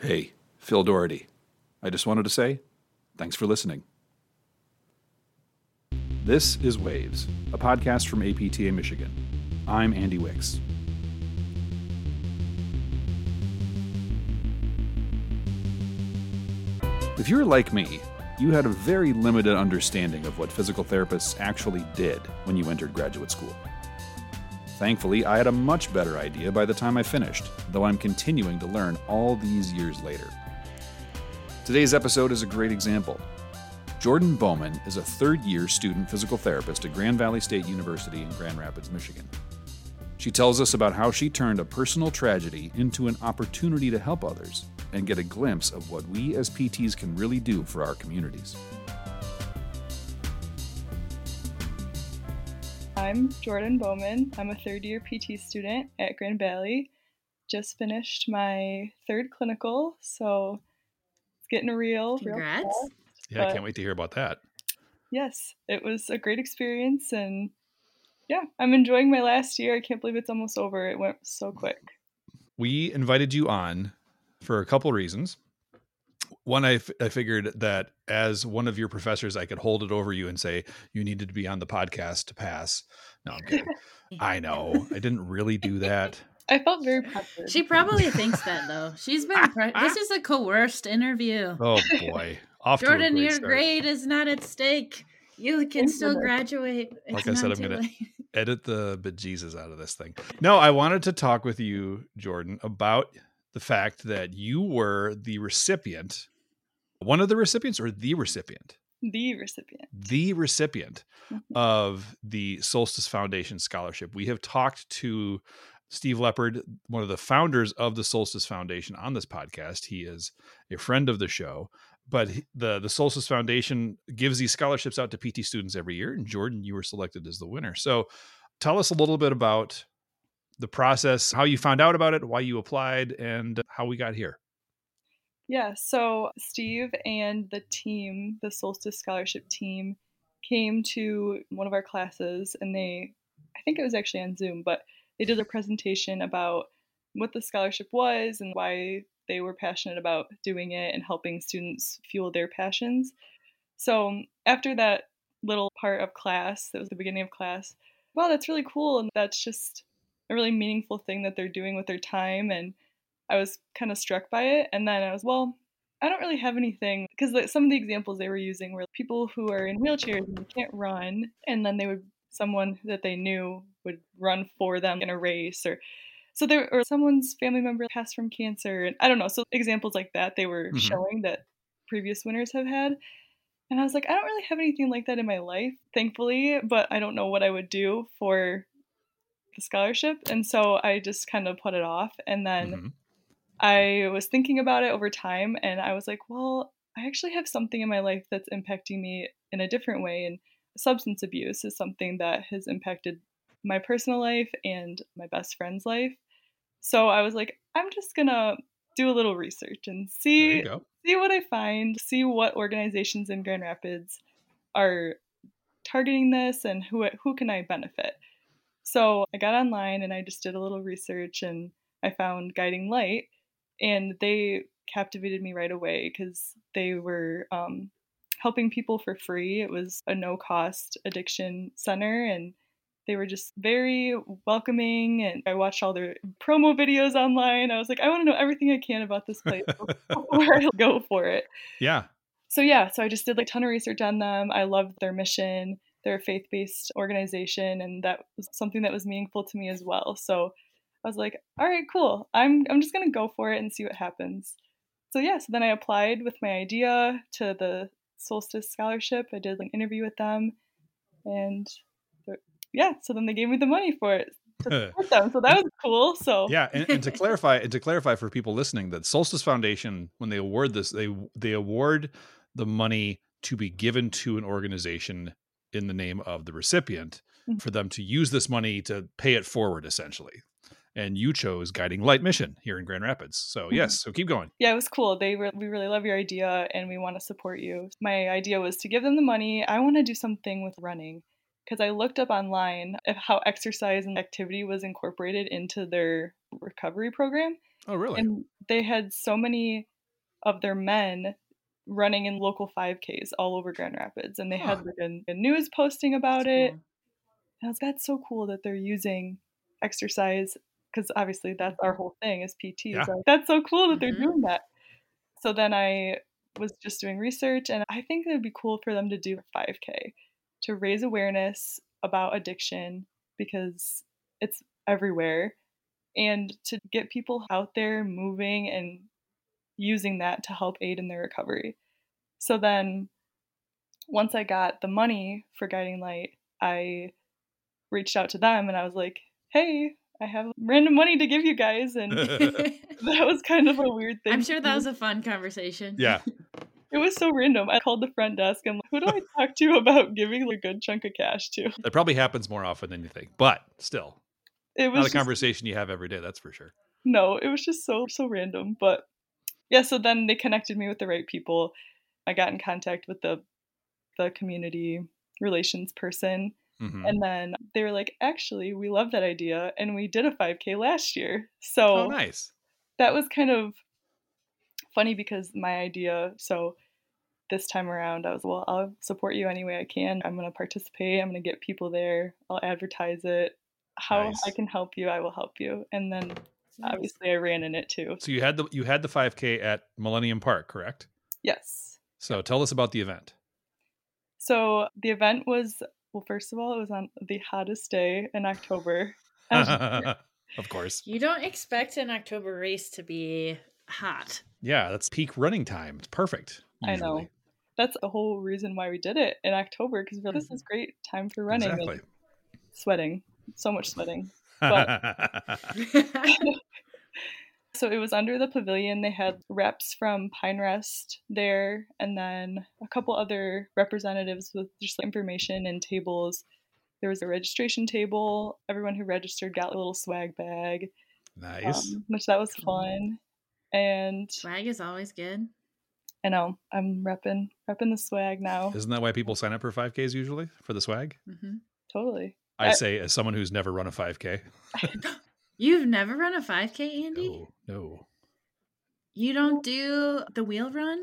Hey, Phil Doherty. I just wanted to say thanks for listening. This is Waves, a podcast from APTA Michigan. I'm Andy Wicks. If you're like me, you had a very limited understanding of what physical therapists actually did when you entered graduate school. Thankfully, I had a much better idea by the time I finished, though I'm continuing to learn all these years later. Today's episode is a great example. Jordyn Bowman is a third year student physical therapist at Grand Valley State University in Grand Rapids, Michigan. She tells us about how she turned a personal tragedy into an opportunity to help others and get a glimpse of what we as PTs can really do for our communities. I'm Jordyn Bowman. I'm a third year PT student at Grand Valley. Just finished my third clinical, so it's getting real. Congrats. Real fast, Yeah, I can't wait to hear about that. Yes, it was a great experience, and yeah, I'm enjoying my last year. I can't believe it's almost over. It went so quick. We invited you on for a couple reasons. One, I, f- I figured that as one of your professors, I could hold it over you and say, you needed to be on the podcast to pass. No, I'm kidding. I know. I didn't really do that. I felt very pressured. She probably thinks that though. She's been. Pre- this is a coerced interview. Oh, boy. Off to a Jordyn, great your start. grade is not at stake. You can Thank still goodness. graduate. Like I said, I'm gonna- late. edit the bejesus out of this thing. No, I wanted to talk with you, Jordyn, about the fact that you were the recipient, one of the recipients or the recipient, the recipient. the recipient Mhm. of the Solstice Foundation scholarship. We have talked to Steve Leopard, one of the founders of the Solstice Foundation, on this podcast. He is a friend of the show. But the the Solstice Foundation gives these scholarships out to PT students every year, and Jordyn, you were selected as the winner. So, tell us a little bit about the process, how you found out about it, why you applied, and how we got here. Yeah, so Steve and the team, the Solstice Scholarship team, came to one of our classes and they, I think it was actually on Zoom, but they did a presentation about what the scholarship was and why they were passionate about doing it and helping students fuel their passions. So after that little part of class, that was the beginning of class, wow, that's really cool. And that's just a really meaningful thing that they're doing with their time. And I was kind of struck by it. And then I was, well, I don't really have anything because some of the examples they were using were people who are in wheelchairs and they can't run, and then they would someone that they knew would run for them in a race, or so there or someone's family member passed from cancer, and I don't know. So examples like that they were Mhm. showing that previous winners have had. And I was like, I don't really have anything like that in my life, thankfully, but I don't know what I would do for the scholarship. And so I just kind of put it off. And then Mhm. I was thinking about it over time and I was like, well, I actually have something in my life that's impacting me in a different way. And substance abuse is something that has impacted my personal life and my best friend's life. So I was like, I'm just going to do a little research and see see what I find, see what organizations in Grand Rapids are targeting this and who who can I benefit. So I got online and I just did a little research and I found Guiding Light and they captivated me right away because they were um, helping people for free. It was a no cost addiction center and they were just very welcoming and I watched all their promo videos online. I was like, I want to know everything I can about this place before I go for it. Yeah. So yeah, so I just did like a ton of research on them. I loved their mission. They're a faith-based organization and that was something that was meaningful to me as well. So I was like, all right, cool. I'm I'm just going to go for it and see what happens. So yeah, so then I applied with my idea to the Solstice scholarship. I did an interview with them and yeah, so then they gave me the money for it to support them. So that was cool. So yeah and, and to clarify and to clarify for people listening that solstice foundation when they award this they they award the money to be given to an organization in the name of the recipient Mhm. for them to use this money to pay it forward essentially and you chose guiding light mission here in grand rapids so yes mm-hmm. so keep going yeah, it was cool. They were, we really love your idea and we want to support you. My idea was to give them the money. I want to do something with running because I looked up online how exercise and activity was incorporated into their recovery program. Oh, really? And they had so many of their men running in local 5Ks all over Grand Rapids. And they Huh. had like a, a news posting about That's it. cool. And I was, that's so cool that they're using exercise because obviously that's our whole thing is PT. Yeah. So that's so cool that they're Mhm. doing that. So then I was just doing research and I think it would be cool for them to do a 5K to raise awareness about addiction because it's everywhere and to get people out there moving and using that to help aid in their recovery. So then once I got the money for Guiding Light, I reached out to them and I was like, "Hey, I have random money to give you guys." And that was kind of a weird thing. I'm sure that was a fun conversation. yeah. It was so random. I called the front desk and like, who do I talk to about giving a good chunk of cash to? That probably happens more often than you think, but still, It was not a just- conversation you have every day. That's for sure. no, it was just so so random. But yeah, so then they connected me with the right people. I got in contact with the the community relations person, Mhm. and then they were like, "Actually, we love that idea, and we did a 5K last year." So Oh, nice. that was kind of funny because my idea. So this time around, I was well, I'll support you any way I can. I'm going to participate. I'm going to get people there. I'll advertise it. How Nice. I can help you, I will help you. And then obviously I ran in it too. So you had the you had the 5K at Millennium Park, correct? Yes. So tell us about the event. So the event was well. First of all, it was on the hottest day in October. I was just- of course. You don't expect an October race to be hot. Yeah, that's peak running time. It's perfect. I know. That's the whole reason why we did it in October because this is mm-hmm. great time for running Exactly. sweating. So much sweating. So it was under the pavilion. They had reps from Pine Rest there, and then a couple other representatives with just information and tables. There was a registration table. Everyone who registered got a little swag bag, nice. um, which that was fun. And Swag is always good. I know I'm repping repping the swag now. Isn't that why people sign up for 5Ks usually for the swag? hmm Totally. I I- say as someone who's never run a 5K. You've never run a 5K, Andy? No, no. You don't do the wheel run?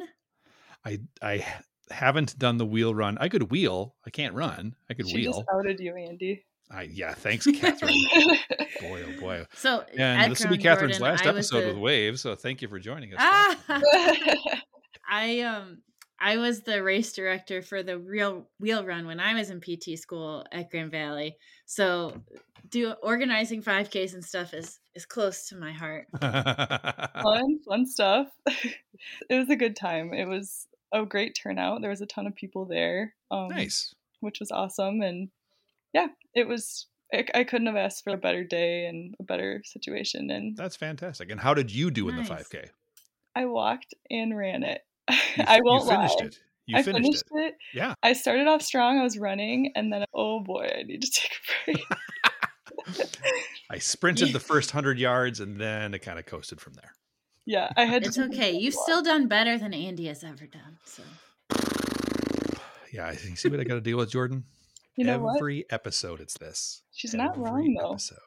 I I haven't done the wheel run. I could wheel. I can't run. I could She wheel. just outed you, Andy. I yeah, thanks, Catherine. boy, oh boy. So, And at this will be Catherine's Jordyn, last episode the- with Wave, so thank you for joining us. Ah! I um I was the race director for the real wheel run when I was in PT school at Grand Valley. So do organizing 5Ks and stuff is is close to my heart. fun, fun stuff. it was a good time. It was a great turnout. There was a ton of people there, um, nice. which was awesome. And yeah, it was. I, I couldn't have asked for a better day and a better situation. And That's fantastic. And how did you do in the 5K? I walked and ran it. You, I won't lie. you finished lie. it. You I finished, finished it. it. Yeah. I started off strong. I was running, and then oh boy, I need to take a break. I sprinted the first 100 yards and then it kind of coasted from there. yeah, I had. It's take okay. You've still done better than Andy has ever done. So Yeah, I see what I got to deal with, Jordyn. You know what? Every episode, it's this. She's not Every wrong though. episode.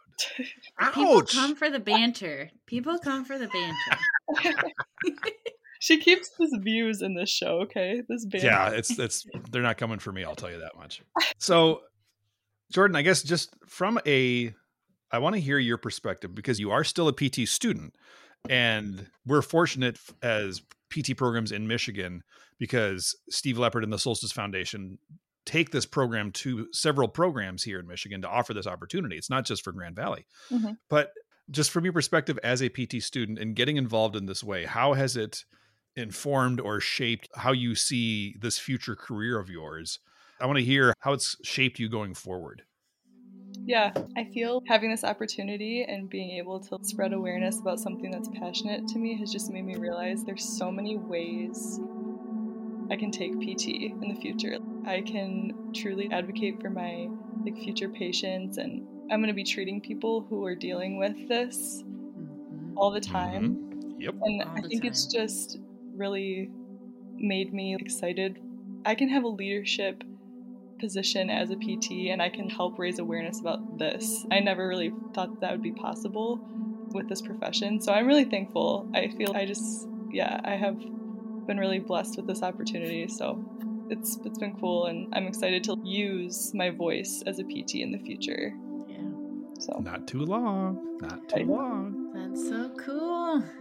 people come for the banter. People come for the banter. she keeps his views in this show. Okay, this band. yeah, it's it's they're not coming for me. I'll tell you that much. So, Jordyn, I guess just from a, I want to hear your perspective because you are still a PT student, and we're fortunate as PT programs in Michigan because Steve Leopard and the Solstice Foundation take this program to several programs here in Michigan to offer this opportunity. It's not just for Grand Valley, Mhm. but just from your perspective as a PT student and getting involved in this way, how has it informed or shaped how you see this future career of yours? I want to hear how it's shaped you going forward. Yeah, I feel having this opportunity and being able to spread awareness about something that's passionate to me has just made me realize there's so many ways I can take PT in the future. I can truly advocate for my like future patients and I'm going to be treating people who are dealing with this Mhm. all the time. Yep. And All I the think it's just really made me excited. I can have a leadership position as a PT and I can help raise awareness about this. I never really thought that would be possible. with this profession. So I'm really thankful. I feel I just, yeah, I have been really blessed with this opportunity. So it's it's been cool, and I'm excited to use my voice as a PT in the future. Yeah. So Not too long. Not too long. That's so cool.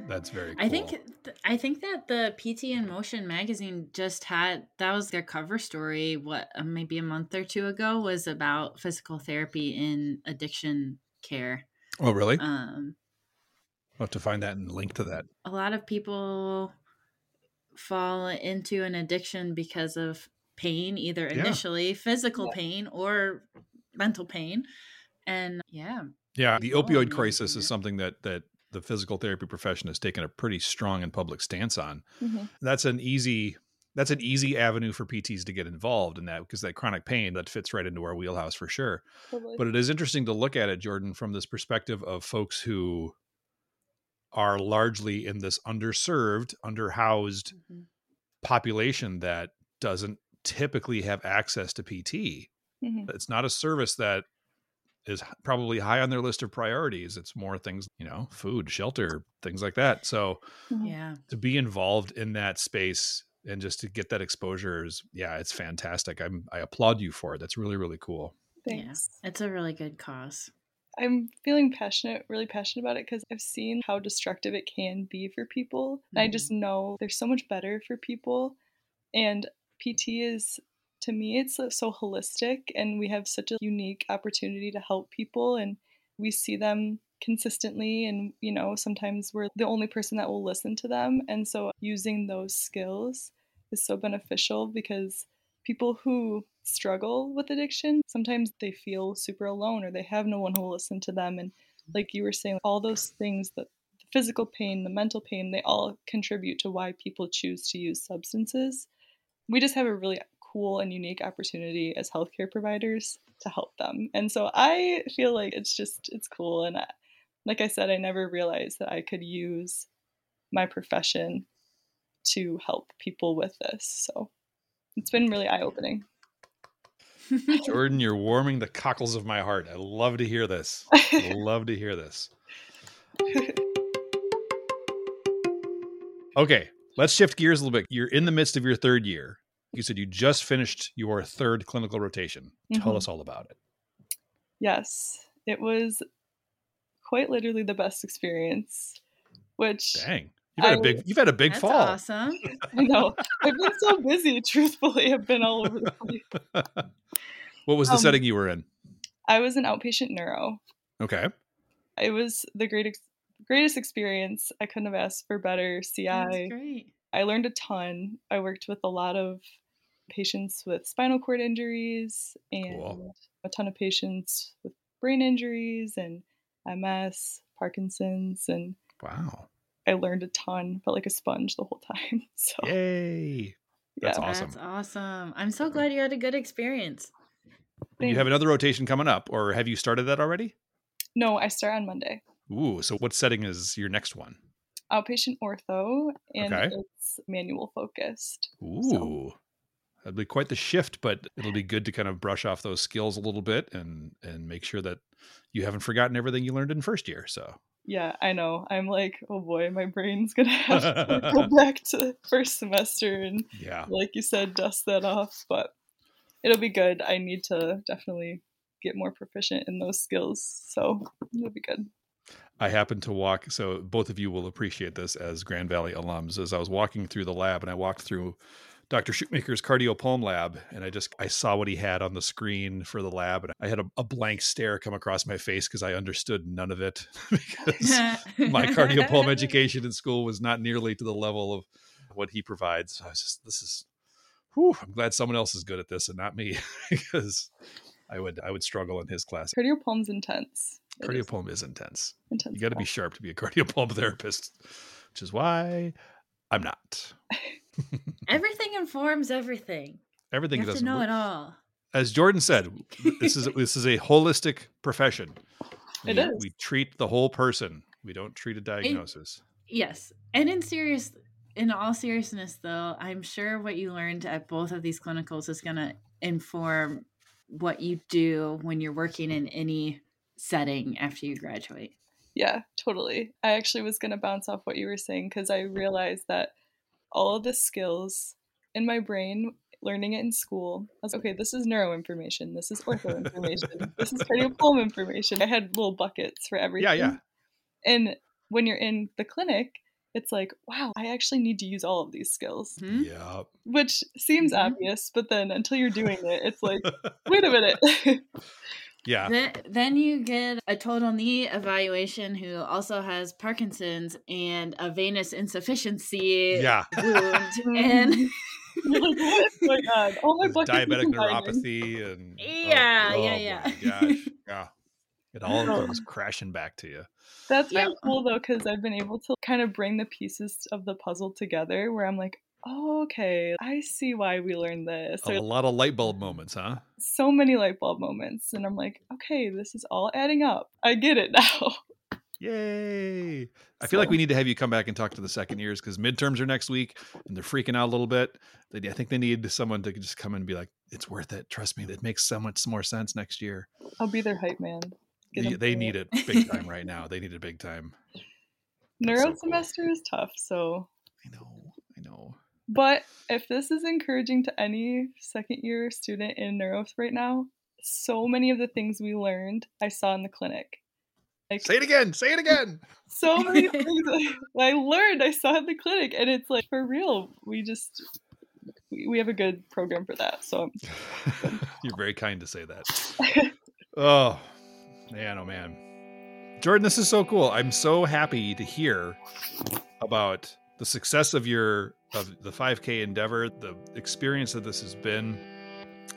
That's very cool. I think th- I think that the PT in Motion magazine just had that was their cover story. What uh, maybe a month or two ago was about physical therapy in addiction care. Oh, really? Um, I'll have to find that and link to that. a lot of people fall into an addiction because of pain, either Yeah. initially physical Yeah. pain or mental pain, and yeah, Yeah, the opioid crisis yeah. is something that that the physical therapy profession has taken a pretty strong and public stance on. mhm. That's an easy that's an easy avenue for PTs to get involved in that because that chronic pain that fits right into our wheelhouse for sure. Totally. But it is interesting to look at it, Jordyn, from this perspective of folks who are largely in this underserved, underhoused Mhm. population that doesn't typically have access to PT. Mhm. It's not a service that is probably high on their list of priorities. It's more things, you know, food, shelter, things like that. So Mhm. yeah, to be involved in that space and just to get that exposure is, yeah, it's fantastic. I'm I applaud you for it. That's really really cool. Thanks. it's a really good cause. I'm feeling passionate, really passionate about it because I've seen how destructive it can be for people. And I just know there's so much better for people. And PT is, to me, it's so- holistic, and we have such a unique opportunity to help people. And we see them consistently, and you know, sometimes we're the only person that will listen to them. And so using those skills is so beneficial because people who struggle with addiction sometimes they feel super alone or they have no one who will listen to them and mm-hmm. like you were saying all those things that the physical pain the mental pain they all contribute to why people choose to use substances we just have a really cool and unique opportunity as healthcare providers to help them and so i feel like it's just it's cool and I, like i said i never realized that i could use my profession to help people with this so it's been really eye-opening Jordyn, you're warming the cockles of my heart. I love to hear this. I love to hear this. Okay, let's shift gears a little bit. You're in the midst of your third year. You said you just finished your third clinical rotation. Tell Mhm. us all about it. Yes, it was quite literally the best experience. Which Dang. You've had a I- big you've had a big That's fall. awesome. I know I've been so busy. Truthfully, I've been all over the place. what was the Um, setting you were in? I was an outpatient neuro. Okay. It was the great ex- greatest experience. I couldn't have asked for better. That's CI. great. I learned a ton. I worked with a lot of patients with spinal cord injuries and Cool. a ton of patients with brain injuries and MS, Parkinson's, and Wow. I learned a ton, felt like a sponge the whole time. So Yay. That's yeah. awesome. That's awesome. I'm so glad you had a good experience. And you have another rotation coming up, or have you started that already? No, I start on Monday. Ooh, so what setting is your next one? Outpatient ortho, and Okay. it's manual focused. Ooh. That'd be quite the shift, but it'll be good to kind of brush off those skills a little bit and and make sure that you haven't forgotten everything you learned in first year. So Yeah, I know. I'm like, oh boy, my brain's gonna have to go back to first semester and, yeah. like you said, dust that off. But it'll be good. I need to definitely get more proficient in those skills, so it'll be good. I happened to walk, so both of you will appreciate this as Grand Valley alums. As I was walking through the lab, and I walked through Dr. Shoemaker's cardio pulm lab, and I just I saw what he had on the screen for the lab, and I had a, a blank stare come across my face because I understood none of it because my cardio pulm education in school was not nearly to the level of what he provides. I was just this is, whew, I'm glad someone else is good at this and not me because I would I would struggle in his class. Cardio pulm's intense. It Cardio is is intense. intense. You got to be sharp to be a cardiopulm therapist, which is why I'm not. Everything informs everything. Everything You have to doesn't know work. it all. As Jordyn said, this is this is a holistic profession. It we, is. we treat the whole person. We don't treat a diagnosis. Yes. And in serious in all seriousness though, I'm sure what you learned at both of these clinicals is going to inform what you do when you're working in any setting after you graduate. Yeah, totally. I actually was going to bounce off what you were saying because I realized that all of the skills in my brain, learning it in school, I was okay, this is neuro information, this is ortho information, this is cardiopulm information. I had little buckets for everything. Yeah, yeah. And when you're in the clinic, it's like, wow, I actually need to use all of these skills, Mhm. Yep. which seems Mhm. obvious, but then until you're doing it, it's like, wait a minute. Yeah. Then, then you get a total knee evaluation who also has Parkinson's and a venous insufficiency Yeah. wound. Mm-hmm. and you're like, what is going on? All my With diabetic neuropathy and oh, Yeah, yeah, oh yeah. gosh. Yeah. It all Oh. comes crashing back to you. That's Yeah. cool though, because I've been able to kind of bring the pieces of the puzzle together where I'm like, oh, Oh, okay, I see why we learned this. A Or lot of light bulb moments, huh? so many light bulb moments. And I'm like, okay, this is all adding up. I get it now. Yay. I feel like we need to have you come back and talk to the second years because midterms are next week and they're freaking out a little bit. They, I think they need someone to just come and be like, it's worth it. Trust me, it makes so much more sense next year. I'll be their hype man. They, they need it big time right now. They need it big time. Neuro so cool. semester is tough, so I know. I know. But if this is encouraging to any second year student in neuros right now, so many of the things we learned I saw in the clinic. Like Say it again. Say it again. so many things I learned I saw in the clinic, and it's like for real. We just we, we have a good program for that. So You're very kind to say that. oh, man, oh man. Jordyn, this is so cool. I'm so happy to hear about the success of your of the 5K endeavor, the experience that this has been.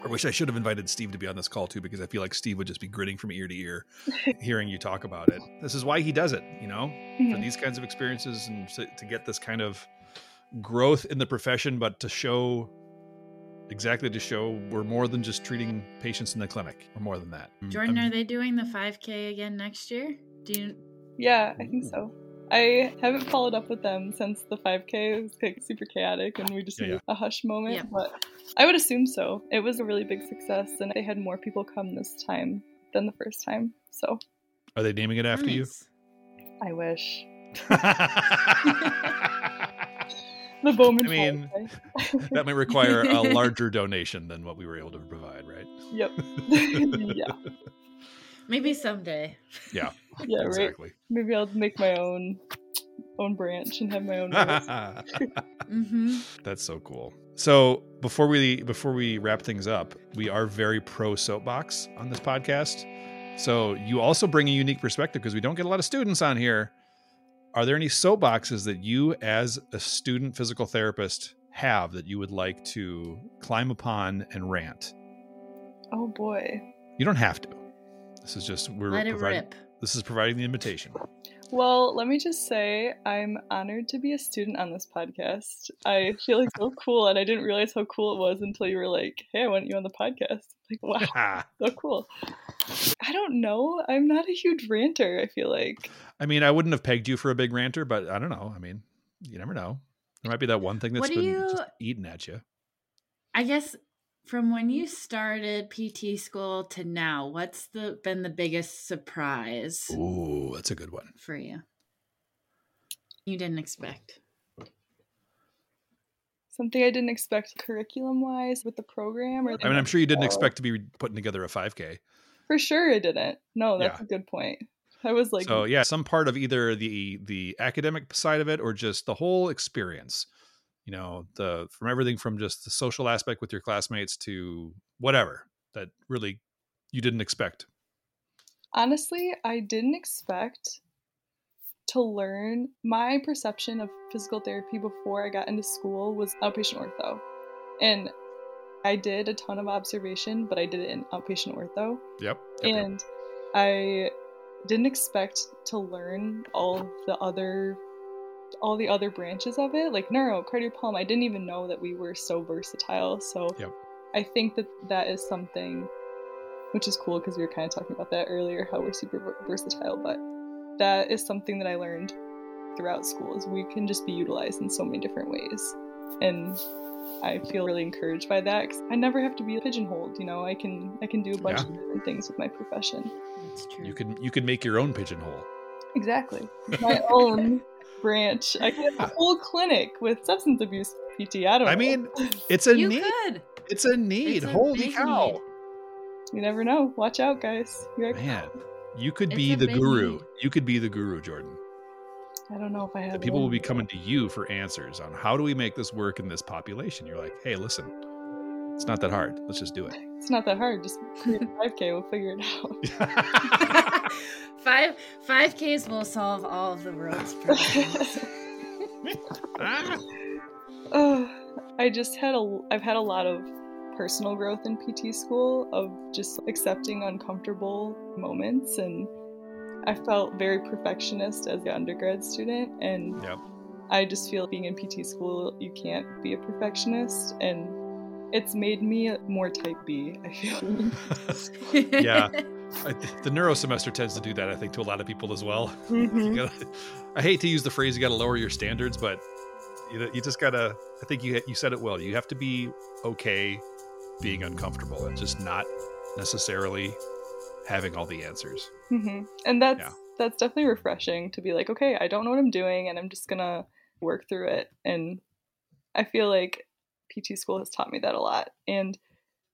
I wish I should have invited Steve to be on this call too, because I feel like Steve would just be grinning from ear to ear hearing you talk about it. This is why he does it, you know, for Mhm. these kinds of experiences and to, to get this kind of growth in the profession, but to show exactly to show we're more than just treating patients in the clinic. We're more than that. Jordyn, I'm- are they doing the 5K again next year? Do you? yeah, I think so. I haven't followed up with them since the 5K. It was like super chaotic, and we just Yeah, needed a hush moment. Yeah. But I would assume so. It was a really big success, and they had more people come this time than the first time. So Are they naming it after you? I wish the Bowman. I mean, that might require a larger donation than what we were able to provide, right? Yep. yeah. Maybe someday. Yeah, Yeah. Right. exactly. Maybe I'll make my own own branch and have my own. Mm-hmm. That's so cool. So before we before we wrap things up, we are very pro soapbox on this podcast. So you also bring a unique perspective because we don't get a lot of students on here. Are there any soapboxes that you, as a student physical therapist, have that you would like to climb upon and rant? oh boy. You don't have to. This is just we're Let it providing, rip. this is providing the invitation. Well, let me just say I'm honored to be a student on this podcast. I feel like so cool, and I didn't realize how cool it was until you were like, "Hey, I want you on the podcast." Like, wow, so cool. I don't know. I'm not a huge ranter. I feel like I mean, I wouldn't have pegged you for a big ranter, but I don't know. I mean, you never know. There might be that one thing that's been you- just eating at you. I guess from when you started PT school to now, what's the been the biggest surprise Ooh, that's a good one. for you? You didn't expect. something I didn't expect curriculum-wise with the program. Or I mean, I'm sure you didn't expect to be putting together a 5K. for sure I didn't. No, that's Yeah. a good point. I was like, so yeah, some part of either the the academic side of it or just the whole experience. You know, the from everything from just the social aspect with your classmates to whatever that really you didn't expect. Honestly, I didn't expect to learn. My perception of physical therapy before I got into school was outpatient ortho. And I did a ton of observation, but I did it in outpatient ortho. Yep. yep, yep. And I didn't expect to learn all the other all the other branches of it, like neuro, cardiopulm. I didn't even know that we were so versatile. So Yep. I think that that is something which is cool because we were kind of talking about that earlier, how we're super versatile. But that is something that I learned throughout school is we can just be utilized in so many different ways, and I feel really encouraged by that because I never have to be pigeonholed. You know, I can I can do a bunch Yeah. of different things with my profession. That's true. You can you can make your own pigeonhole. Exactly. My own branch. I could have a whole clinic with substance abuse PT. I don't know. I mean, it's a you need. could. It's a need. It's a Holy big cow. need. you never know. Watch out, guys. You're like, Man, you could It's be the big guru. need. You could be the guru, Jordyn. I don't know if I have The people will be coming to you for answers on how do we make this work in this population. You're like, hey, listen, it's not that hard. Let's just do it. It's not that hard. Just create a 5K. We'll figure it out. Five five Ks will solve all of the world's problems. Ah. Ugh, I just had a I've had a lot of personal growth in PT school of just accepting uncomfortable moments and I felt very perfectionist as an undergrad student and Yep. I just feel being in PT school you can't be a perfectionist and it's made me more type B, I feel. Yeah. I, the neuro semester tends to do that, I think, to a lot of people as well. Mhm. Gotta, I hate to use the phrase "you got to lower your standards," but you you just gotta. I think you you said it well. You have to be okay being uncomfortable and just not necessarily having all the answers. hmm And that's Yeah. that's definitely refreshing to be like, okay, I don't know what I'm doing, and I'm just gonna work through it. And I feel like PT school has taught me that a lot. And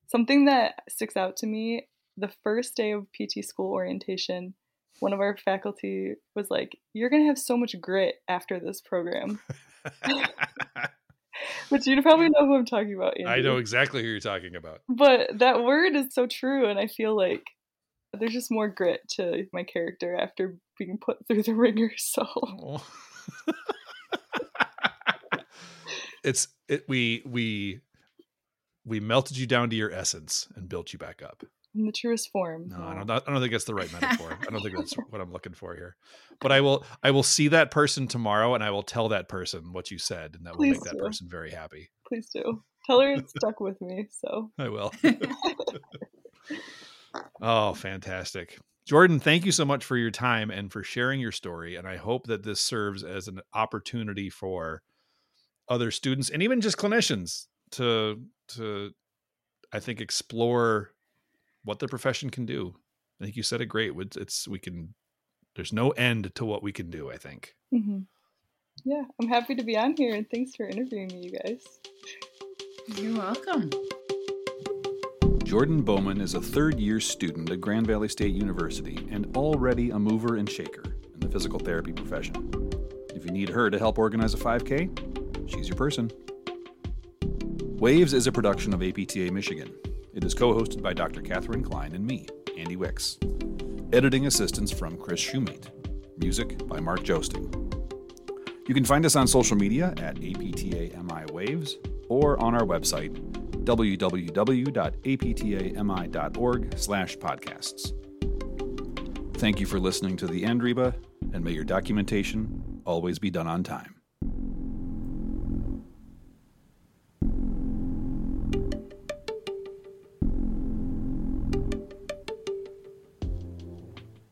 something that sticks out to me, the first day of PT school orientation, one of our faculty was like, "You're gonna have so much grit after this program," which you probably know who I'm talking about. I know exactly who you're talking about. but that word is so true and i feel like there's just more grit to my character after being put through the ringer so it's it we we we melted you down to your essence and built you back up. in the truest form No, I don't. I don't think that's the right metaphor. I don't think that's what I'm looking for here. But I will. I will see that person tomorrow, and I will tell that person what you said, and that will Please make that person very happy. please do tell her it stuck with me so I will. oh, fantastic. Jordyn, thank you so much for your time and for sharing your story. And I hope that this serves as an opportunity for other students and even just clinicians to to I think explore what the profession can do. I think you said it great. It's, it's we can there's no end to what we can do, I think. hmm yeah i'm happy to be on here and thanks for interviewing me you guys You're welcome. Jordyn Bowman is a third year student at Grand Valley State University and already a mover and shaker in the physical therapy profession. If you need her to help organize a 5K, she's your person. Waves is a production of APTA Michigan. It is co hosted by Dr. Catherine Klein and me, Andy Wicks. Editing assistance from Chris Shumate. Music by Mark Joesting. You can find us on social media at APTA Waves or on our website www.aptami.org slash podcasts. Thank you for listening to the Andreba, and may your documentation always be done on time.